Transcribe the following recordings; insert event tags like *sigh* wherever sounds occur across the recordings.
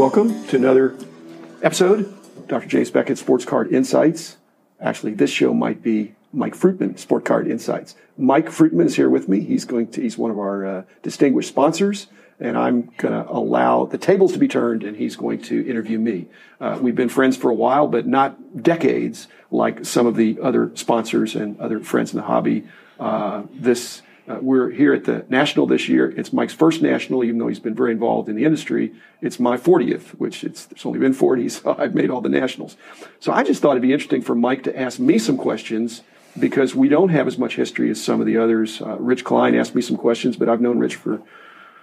Welcome to another episode, Dr. James Beckett Sports Card Insights. Actually, this show might be Mike Fruitman Sport Card Insights. Mike Fruitman is here with me. He's going to, he's one of our uh, distinguished sponsors, and I'm going to allow the tables to be turned, and he's going to interview me. Uh, we've been friends for a while, but not decades like some of the other sponsors and other friends in the hobby. Uh, this uh, we're here at the national this year. It's Mike's first national, even though he's been very involved in the industry. It's my 40th, which it's, only been 40, *laughs* so I've made all the nationals. So I just thought it'd be interesting for Mike to ask me some questions because we don't have as much history as some of the others. Uh, Rich Klein asked me some questions, but I've known Rich for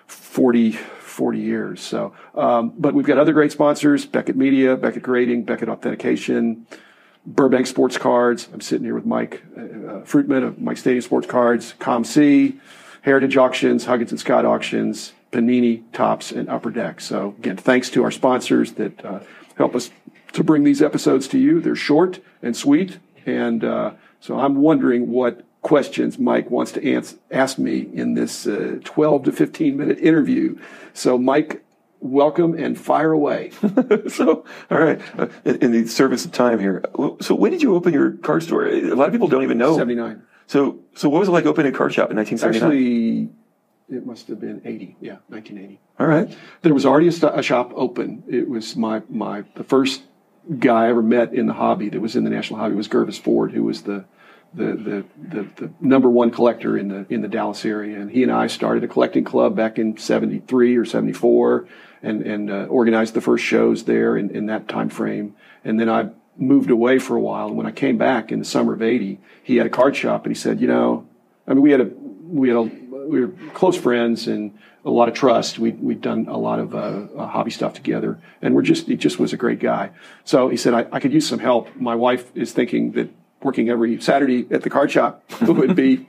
40, 40 years. So, um, but we've got other great sponsors: Beckett Media, Beckett Grading, Beckett Authentication. Burbank Sports Cards. I'm sitting here with Mike uh, uh Fruitman of Mike Stadium Sports Cards, COMC, Heritage Auctions, Huggins and Scott Auctions, Panini, Topps, and Upper Deck. So again, thanks to our sponsors that uh, help us to bring these episodes to you. They're short and sweet, and uh, so I'm wondering what questions Mike wants to ans- ask me in this uh, 12 to 15 minute interview. So Mike, welcome and fire away. *laughs* so, all right, uh, in, in, the service of time here. So, when did you open your card store? A lot of people don't even know. 79. So, so what was it like opening a card shop in 1979? Actually, it must have been 80. Yeah, 1980. All right. There was already a, st- a shop open. It was my, my, the first guy I ever met in the hobby that was in the national hobby was Gervis Ford, who was the, the, the, the, the, number one collector in the in the Dallas area, and he and I started a collecting club back in '73 or '74, and and uh, organized the first shows there in, in that time frame. And then I moved away for a while. And when I came back in the summer of '80, he had a card shop, and he said, you know, I mean, we had a we had a we were close friends and a lot of trust. We we'd done a lot of uh, uh, hobby stuff together, and we're just he just was a great guy. So he said I, I could use some help. My wife is thinking that working every Saturday at the card shop *laughs* would be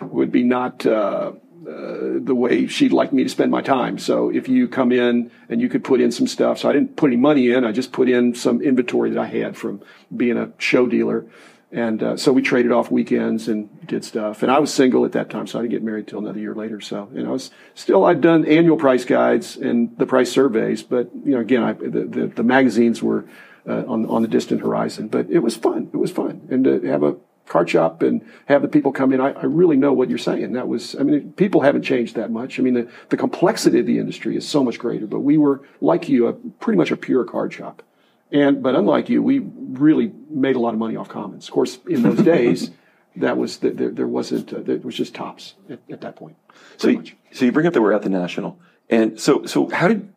would be not uh, uh, the way she'd like me to spend my time. So if you come in and you could put in some stuff, so I didn't put any money in, I just put in some inventory that I had from being a show dealer. And uh, so we traded off weekends and did stuff. And I was single at that time, so I didn't get married till another year later. So, and I was still, I'd done annual price guides and the price surveys, but, you know, again, I, the, the, the magazines were uh, on, on the distant horizon. But it was fun. It was fun. And to have a card shop and have the people come in. I, I, really know what you're saying. That was, I mean, people haven't changed that much. I mean, the, the complexity of the industry is so much greater, but we were, like you, a, pretty much a pure card shop. And, but unlike you, we really made a lot of money off commons. Of course, in those days, *laughs* that was, there, there wasn't, uh, there was just Topps at, at that point. So, you, so you bring up that we're at the national. And so, so how did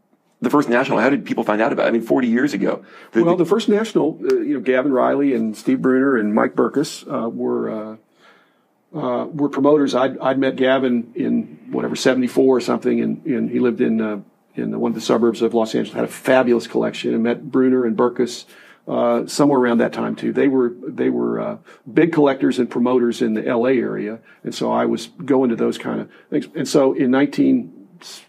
the first national, how did people find out about it? I mean, 40 years ago. The, well, the first national, uh, you know, Gavin Riley and Steve Brunner and Mike Berkus uh, were uh, uh, were promoters. I'd, I'd met Gavin in whatever 74 or something, and, and he lived in uh, in one of the suburbs of Los Angeles. Had a fabulous collection, and met Brunner and Berkus. Uh, somewhere around that time too. They were they were uh, big collectors and promoters in the L.A. area, and so I was going to those kind of things. And so in 19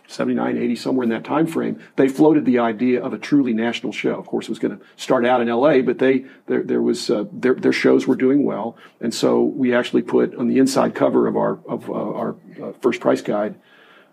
79, 80, somewhere in that time frame, they floated the idea of a truly national show. Of course, it was going to start out in LA, but they there, there was uh, their, their shows were doing well, and so we actually put on the inside cover of our of uh, our uh, first price guide.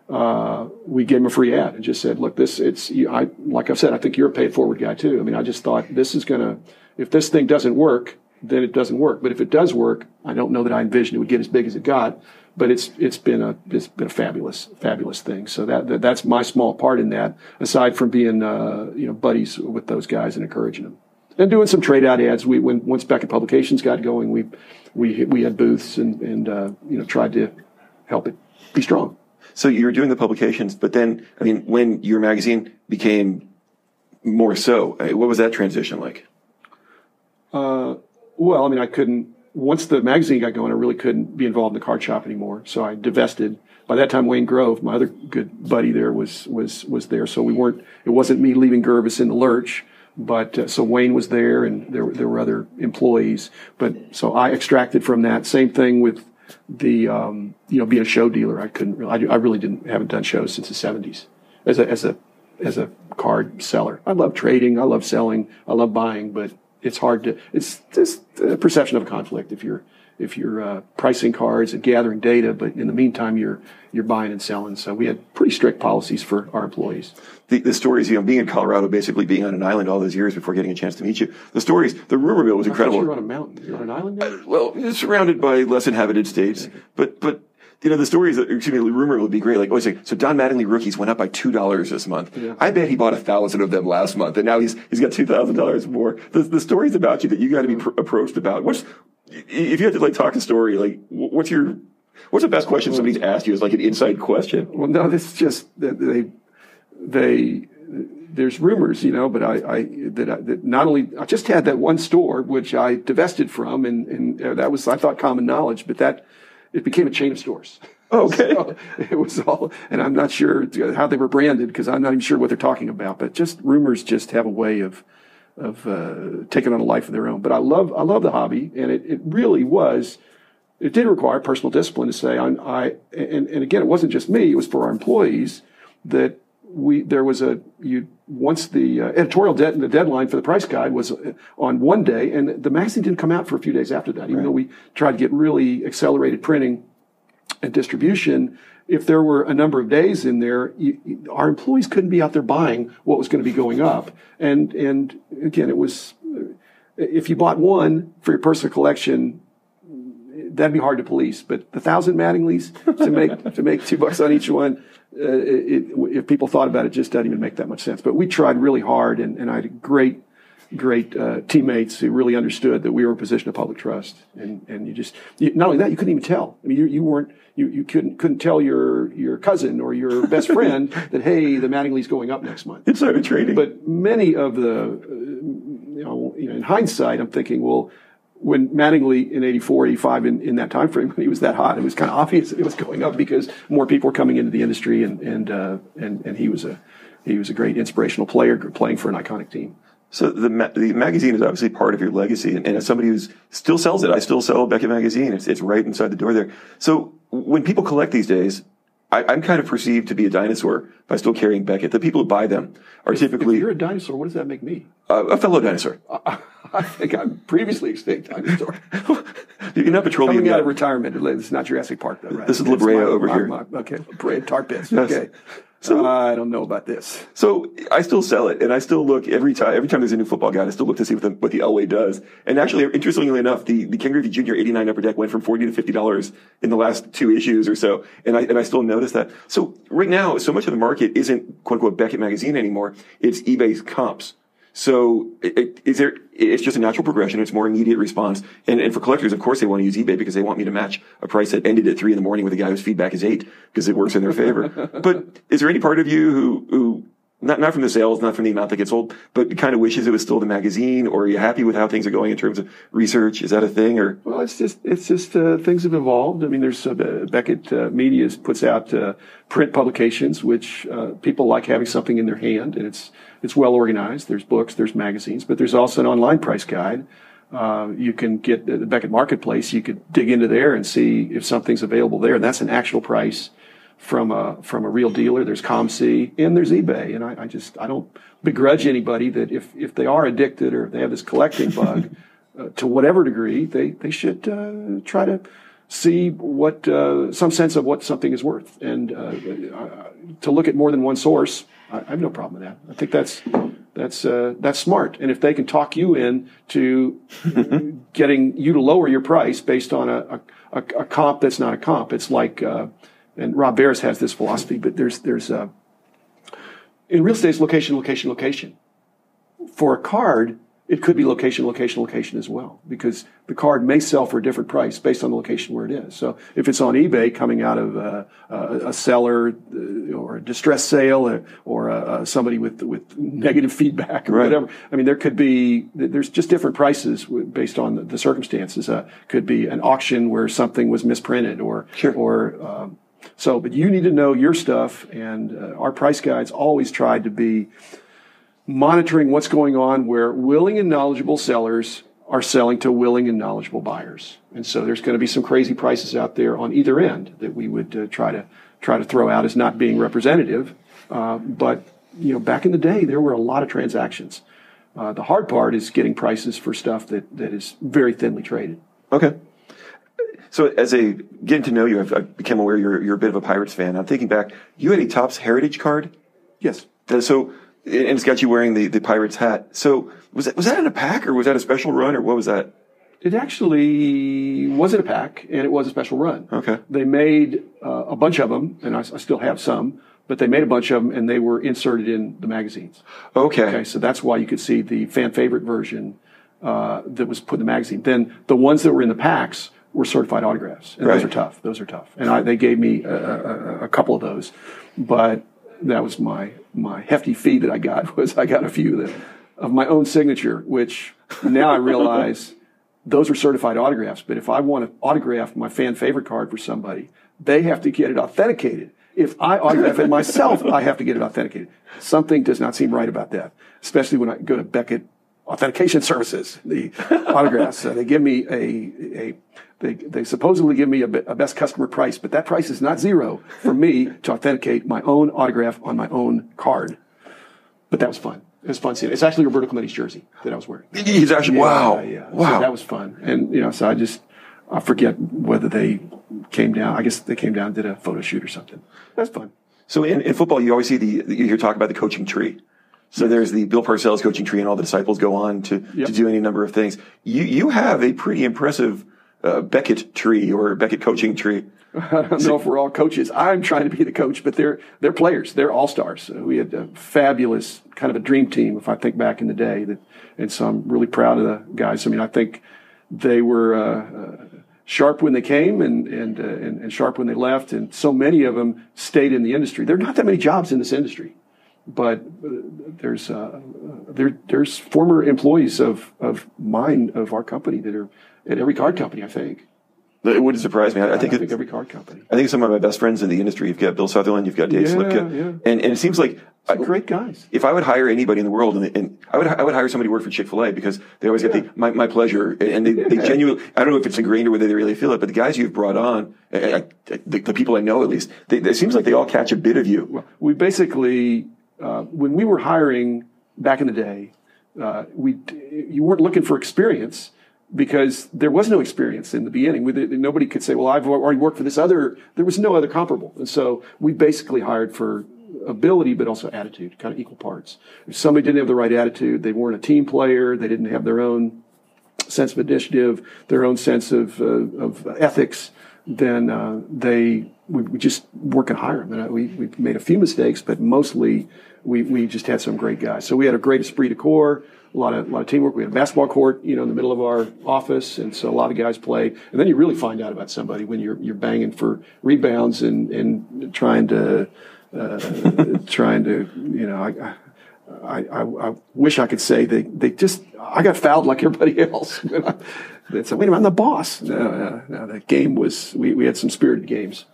Uh, we gave them a free ad and just said, "Look, this it's I like I've said, I think you're a paid forward guy too. I mean, I just thought this is going to if this thing doesn't work, then it doesn't work. But if it does work, I don't know that I envisioned it would get as big as it got but it's it's been a it's been a fabulous fabulous thing. So that, that that's my small part in that. Aside from being uh, you know buddies with those guys and encouraging them, and doing some trade out ads. We when once Beckett Publications got going, we we we had booths and and uh, you know tried to help it be strong. So you were doing the publications, but then I mean, when your magazine became more so, what was that transition like? Uh, well, I mean, I couldn't once the magazine got going, I really couldn't be involved in the card shop anymore. So I divested. By that time, Wayne Grove, my other good buddy there, was was was there. So we weren't. It wasn't me leaving Gervis in the lurch. But uh, so Wayne was there, and there there were other employees. But so I extracted from that. Same thing with the um, you know being a show dealer. I couldn't. Really, I, I really didn't haven't done shows since the seventies as a as a as a card seller. I love trading. I love selling. I love buying. But it's hard to it's just a perception of a conflict if you're if you're uh, pricing cards and gathering data, but in the meantime you're you're buying and selling. So we had pretty strict policies for our employees. The, the stories, you know, being in Colorado, basically being on an island all those years before getting a chance to meet you. The stories, the rumor mill was incredible. You're on a mountain. You're on an island. Now? Uh, well, it's surrounded by less inhabited states, but but you know, the stories, excuse me, the rumor would be great. Like, oh, so Don Mattingly rookies went up by $2 this month. Yeah. I bet he bought a thousand of them last month and now he's, he's got $2,000 more. The, the stories about you that you got to be pr- approached about. What's, if you had to like talk a story, like, what's your, what's the best question somebody's asked you as like an inside question? Well, no, this is just, they, they, there's rumors, you know, but I, I that, I, that not only I just had that one store which I divested from, and, and uh, that was I thought common knowledge, but that it became a chain of stores. *laughs* Okay. So it was all, and I'm not sure how they were branded because I'm not even sure what they're talking about. But just rumors just have a way of of uh, taking on a life of their own. But I love I love the hobby, and it, it really was. It did require personal discipline to say I, I and, and again it wasn't just me; it was for our employees that we there was a you once the uh, editorial de- the deadline for the price guide was uh, on one day, and the magazine didn't come out for a few days after that. Even right. though we tried to get really accelerated printing and distribution, if there were a number of days in there, you, our employees couldn't be out there buying what was going to be going up. And and again, it was if you bought one for your personal collection, that'd be hard to police. But the thousand Mattingleys to make to make two bucks on each one, uh, it, if people thought about it, just doesn't even make that much sense. But we tried really hard, and, and I had great great uh, teammates who really understood that we were in a position of public trust. And, and you just, you, not only that, you couldn't even tell. I mean, you, you weren't, you, you couldn't, couldn't tell your, your cousin or your best friend *laughs* that, hey, the Mattingly's going up next month. It's Insider trading. But many of the, uh, you, know, you know, in hindsight, I'm thinking, well, when Mattingly in 84, 85, in, in that time frame, *laughs* when he was that hot, it was kind of obvious it was going up because more people were coming into the industry and, and, uh, and, and he was a, he was a great inspirational player playing for an iconic team. So the the magazine is obviously part of your legacy, and, and, as somebody who still sells it, I still sell Beckett magazine. It's it's right inside the door there. So when people collect these days, I, am kind of perceived to be a dinosaur by still carrying Beckett. The people who buy them are if, typically. If you're a dinosaur, what does that make me? Uh, a fellow dinosaur. I, *laughs* I think I'm previously extinct dinosaur. *laughs* you're not petroleum Coming out of retirement. It's not Jurassic Park, though, right? This is La Brea over my, here. My, okay, La Brea tar pits. Yes. Okay. So I don't know about this. So I still sell it, and I still look every time. Every time there's a new football guide, I still look to see what the, what the Elway does. And actually, interestingly enough, the the Ken Griffey Jr. '89 Upper Deck went from forty to fifty dollars in the last two issues or so, and I and I still notice that. So right now, so much of the market isn't quote unquote Beckett magazine anymore. It's eBay's comps. So is there? It's just a natural progression. It's more immediate response. And, and for collectors, of course, they want to use eBay because they want me to match a price that ended at three in the morning with a guy whose feedback is eight because it works in their favor. *laughs* but is there any part of you who who not not from the sales, not from the amount that gets sold, but kind of wishes it was still the magazine? Or are you happy with how things are going in terms of research? Is that a thing? Or well, it's just it's just uh, things have evolved. I mean, there's uh, Beckett uh, Media puts out uh, print publications, which uh, people like having something in their hand, and it's it's well organized. There's books, there's magazines, but there's also an online price guide. Uh, you can get the Beckett Marketplace. You could dig into there and see if something's available there. And that's an actual price from a from a real dealer. There's COMC and there's eBay. And I, I just I don't begrudge anybody that if if they are addicted or they have this collecting *laughs* bug, uh, to whatever degree, they they should uh, try to see what uh, some sense of what something is worth and uh, to look at more than one source I, I have no problem with that. I think that's that's uh, that's smart. And if they can talk you in to *laughs* getting you to lower your price based on a, a, a comp that's not a comp, it's like uh, and Rob Barris has this philosophy, but there's there's uh, in real estate, it's location, location, location. For a card, it could be location, location, location as well, because the card may sell for a different price based on the location where it is. So if it's on eBay coming out of a, a, a seller uh, or a distress sale or, or a, somebody with with negative feedback or right. whatever, I mean there could be there's just different prices based on the, the circumstances. Uh, could be an auction where something was misprinted or sure. or um, so, but you need to know your stuff, and uh, our price guides always tried to be monitoring what's going on where willing and knowledgeable sellers are selling to willing and knowledgeable buyers. And so there's going to be some crazy prices out there on either end that we would uh, try to try to throw out as not being representative. Uh, but you know, back in the day, there were a lot of transactions. Uh, the hard part is getting prices for stuff that, that is very thinly traded. Okay. So as a getting to know you, I've, I've become aware you're you're a bit of a Pirates fan. I'm thinking back. You had a Topps Heritage card. Yes. So and it's got you wearing the, the Pirates hat. So was that was that in a pack or was that a special run or what was that? It actually wasn't a pack, and it was a special run. Okay. They made uh, a bunch of them, and I, I still have some, but they made a bunch of them, and they were inserted in the magazines. Okay. Okay, so that's why you could see the fan favorite version uh, that was put in the magazine. Then the ones that were in the packs were certified autographs, and those are tough. Those are tough, and I, they gave me a, a, a couple of those, but that was my my hefty fee that I got *laughs* was I got a few that of my own signature, which now I realize *laughs* those are certified autographs. But if I want to autograph my fan favorite card for somebody, they have to get it authenticated. If I autograph it myself, I have to get it authenticated. Something does not seem right about that, especially when I go to Beckett Authentication Services. The autographs, uh, they give me a, a they, they supposedly give me a, a best customer price, but that price is not zero for me to authenticate my own autograph on my own card. But that was fun. It was fun seeing it. It's actually a Roberto Clemente's jersey that I was wearing. He's actually wow. Yeah, yeah. Wow. So that was fun. And, you know, so I just, I forget whether they came down. I guess they came down and did a photo shoot or something. That's fun. So in, in football, you always see the, you hear talk about the coaching tree. So there's the Bill Parcells coaching tree and all the disciples go on to, Yep. to do any number of things. You, you have a pretty impressive, uh, Beckett tree or Beckett coaching tree. *laughs* I don't know if we're all coaches. I'm trying to be the coach, but they're they're players. They're all stars. We had a fabulous kind of a dream team. If I think back in the day, that, and so I'm really proud of the guys. I mean, I think they were uh, uh, sharp when they came and and, uh, and and sharp when they left, and so many of them stayed in the industry. There are not that many jobs in this industry, but there's uh, there there's former employees of of mine of our company that are at every card company. I think. It wouldn't surprise me. I, I think, I think every card company. I think some of my best friends in the industry, you've got Bill Sutherland, you've got Dave Yeah, Slipka. yeah. And, and it seems like I- Great guys. if I would hire anybody in the world, and, and I would I would hire somebody to work for Chick Fil A because they always get the my, my pleasure, and they, they *laughs* genuinely I don't know if it's ingrained or whether they really feel it, but the guys you've brought on, I, I, the, the people I know at least, they, it seems like they all catch a bit of you. Well, we basically uh, when we were hiring back in the day, uh, we you weren't looking for experience because there was no experience in the beginning. We, nobody could say, "Well, I've already worked for this other." There was no other comparable, and so we basically hired for ability, but also attitude, kind of equal parts. If somebody didn't have the right attitude, they weren't a team player, they didn't have their own sense of initiative, their own sense of, uh, of ethics, then uh, they we, we just weren't going hire them. And uh, we we made a few mistakes, but mostly we we just had some great guys. So we had a great esprit de corps, a lot of a lot of teamwork. We had a basketball court, you know, in the middle of our office, and so a lot of guys play. And then you really find out about somebody when you're you're banging for rebounds and and trying to. Uh, *laughs* trying to, you know, I, I, I, I wish I could say they, they just, I got fouled like everybody *laughs* else. said, wait a minute, I'm the boss. No, no, no, the game was, we, we had some spirited games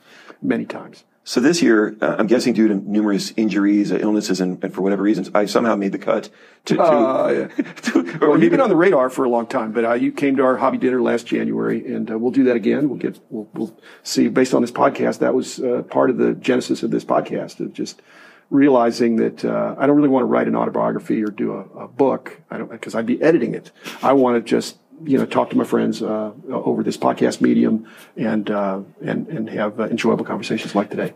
many times. So this year, uh, I'm guessing due to numerous injuries, uh, illnesses, and, and for whatever reasons, I somehow made the cut to. to, Uh, *laughs* to- or Well, you've been on the radar for a long time, but uh, you came to our hobby dinner last January, and uh, we'll do that again. We'll get, we'll, we'll see. Based on this podcast, that was uh, part of the genesis of this podcast of just realizing that uh, I don't really want to write an autobiography or do a, a book. I don't because I'd be editing it. I want to just you know talk to my friends uh, over this podcast medium and uh, and and have uh, enjoyable conversations like today.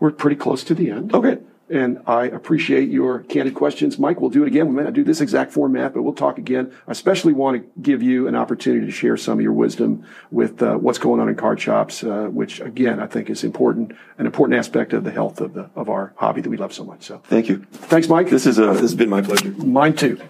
We're pretty close to the end. Okay. And I appreciate your candid questions. Mike, we'll do it again. We may not do this exact format, but we'll talk again. I especially want to give you an opportunity to share some of your wisdom with uh, what's going on in card shops, uh, which again, I think is important, an important aspect of the health of the, of our hobby that we love so much. So Thank you. thanks, Mike. This is uh, this has been my pleasure. Mine too.